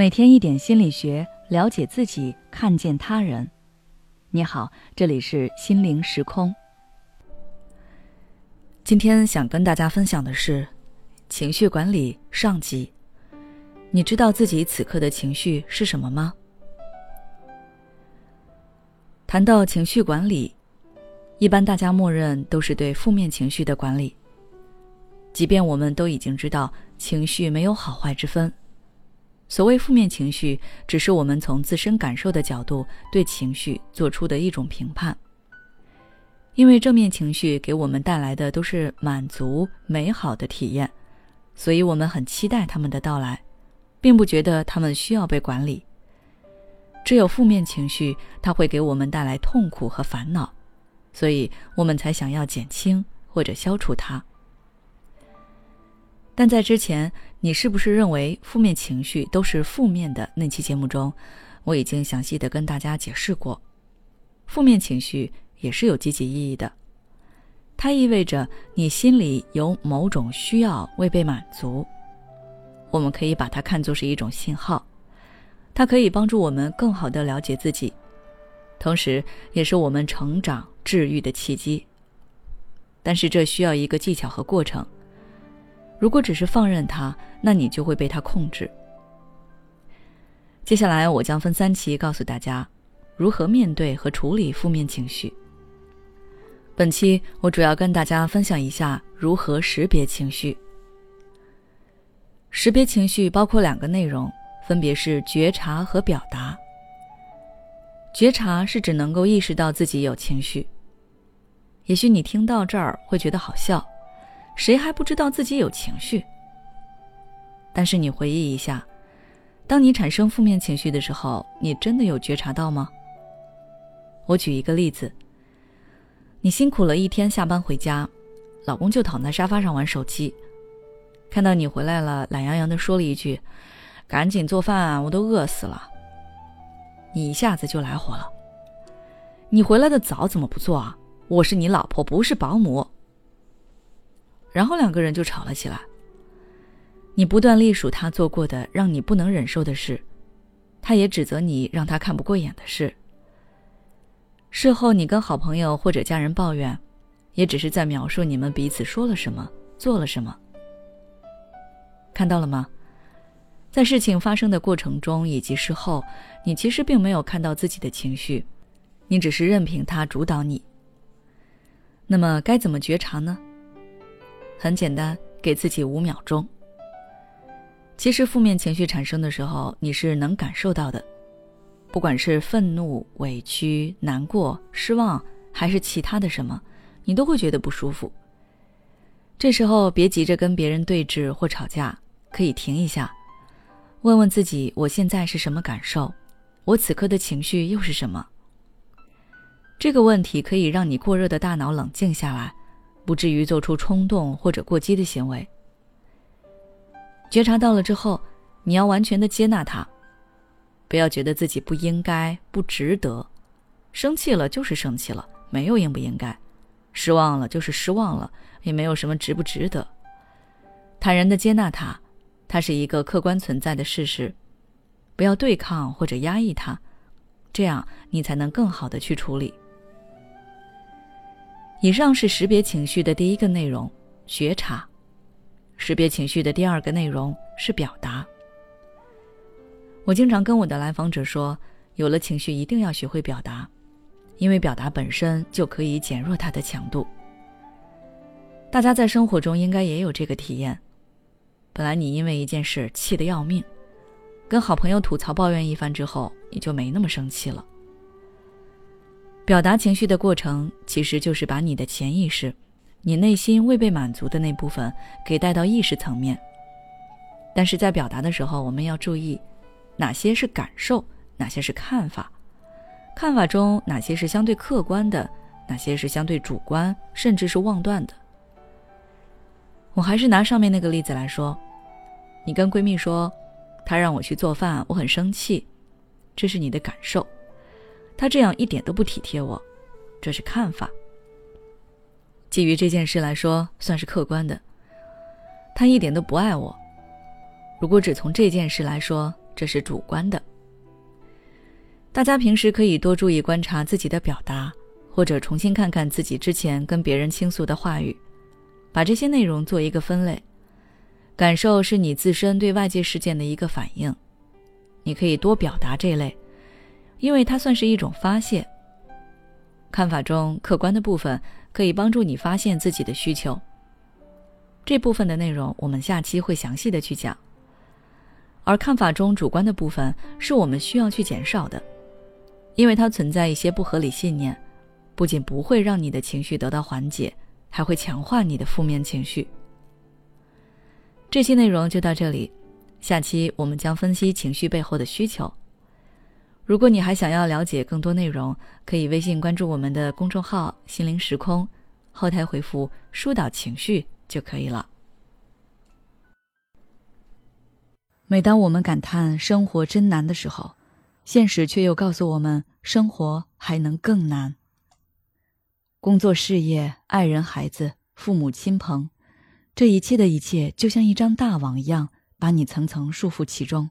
每天一点心理学，了解自己，看见他人。你好，这里是心灵时空。今天想跟大家分享的是情绪管理上集。你知道自己此刻的情绪是什么吗？谈到情绪管理，一般大家默认都是对负面情绪的管理。即便我们都已经知道情绪没有好坏之分。所谓负面情绪，只是我们从自身感受的角度对情绪做出的一种评判。因为正面情绪给我们带来的都是满足、美好的体验，所以我们很期待他们的到来，并不觉得他们需要被管理。只有负面情绪，它会给我们带来痛苦和烦恼，所以我们才想要减轻或者消除它。但在之前，你是不是认为负面情绪都是负面的？那期节目中，我已经详细的跟大家解释过，负面情绪也是有积极意义的。它意味着你心里有某种需要未被满足，我们可以把它看作是一种信号，它可以帮助我们更好的了解自己，同时也是我们成长治愈的契机。但是这需要一个技巧和过程。如果只是放任它，那你就会被它控制。接下来，我将分三期告诉大家如何面对和处理负面情绪。本期我主要跟大家分享一下如何识别情绪。识别情绪包括两个内容，分别是觉察和表达。觉察是指能够意识到自己有情绪。也许你听到这儿会觉得好笑。谁还不知道自己有情绪？但是你回忆一下，当你产生负面情绪的时候，你真的有觉察到吗？我举一个例子：你辛苦了一天，下班回家，老公就躺在沙发上玩手机，看到你回来了，懒洋洋的说了一句：“赶紧做饭啊，我都饿死了。”你一下子就来火了：“你回来的早，怎么不做啊？我是你老婆，不是保姆。”然后两个人就吵了起来。你不断隶属他做过的让你不能忍受的事，他也指责你让他看不过眼的事。事后你跟好朋友或者家人抱怨，也只是在描述你们彼此说了什么，做了什么。看到了吗？在事情发生的过程中以及事后，你其实并没有看到自己的情绪，你只是任凭它主导你。那么该怎么觉察呢？很简单，给自己五秒钟。其实负面情绪产生的时候，你是能感受到的，不管是愤怒、委屈、难过、失望，还是其他的什么，你都会觉得不舒服。这时候别急着跟别人对峙或吵架，可以停一下，问问自己：我现在是什么感受？我此刻的情绪又是什么？这个问题可以让你过热的大脑冷静下来。不至于做出冲动或者过激的行为。觉察到了之后，你要完全的接纳它，不要觉得自己不应该、不值得。生气了就是生气了，没有应不应该；失望了就是失望了，也没有什么值不值得。坦然的接纳它，它是一个客观存在的事实，不要对抗或者压抑它，这样你才能更好的去处理。以上是识别情绪的第一个内容，觉察；识别情绪的第二个内容是表达。我经常跟我的来访者说，有了情绪一定要学会表达，因为表达本身就可以减弱它的强度。大家在生活中应该也有这个体验：本来你因为一件事气得要命，跟好朋友吐槽抱怨一番之后，你就没那么生气了。表达情绪的过程，其实就是把你的潜意识、你内心未被满足的那部分给带到意识层面。但是在表达的时候，我们要注意，哪些是感受，哪些是看法，看法中哪些是相对客观的，哪些是相对主观，甚至是妄断的。我还是拿上面那个例子来说，你跟闺蜜说，她让我去做饭，我很生气，这是你的感受。他这样一点都不体贴我，这是看法。基于这件事来说，算是客观的。他一点都不爱我。如果只从这件事来说，这是主观的。大家平时可以多注意观察自己的表达，或者重新看看自己之前跟别人倾诉的话语，把这些内容做一个分类。感受是你自身对外界事件的一个反应，你可以多表达这类，因为它算是一种发泄。看法中客观的部分可以帮助你发现自己的需求。这部分的内容我们下期会详细的去讲。而看法中主观的部分是我们需要去减少的。因为它存在一些不合理信念，不仅不会让你的情绪得到缓解，还会强化你的负面情绪。这期内容就到这里，下期我们将分析情绪背后的需求。如果你还想要了解更多内容，可以微信关注我们的公众号“心灵时空”，后台回复“疏导情绪”就可以了。每当我们感叹生活真难的时候，现实却又告诉我们，生活还能更难。工作、事业、爱人、孩子、父母亲朋，这一切的一切，就像一张大网一样，把你层层束缚其中。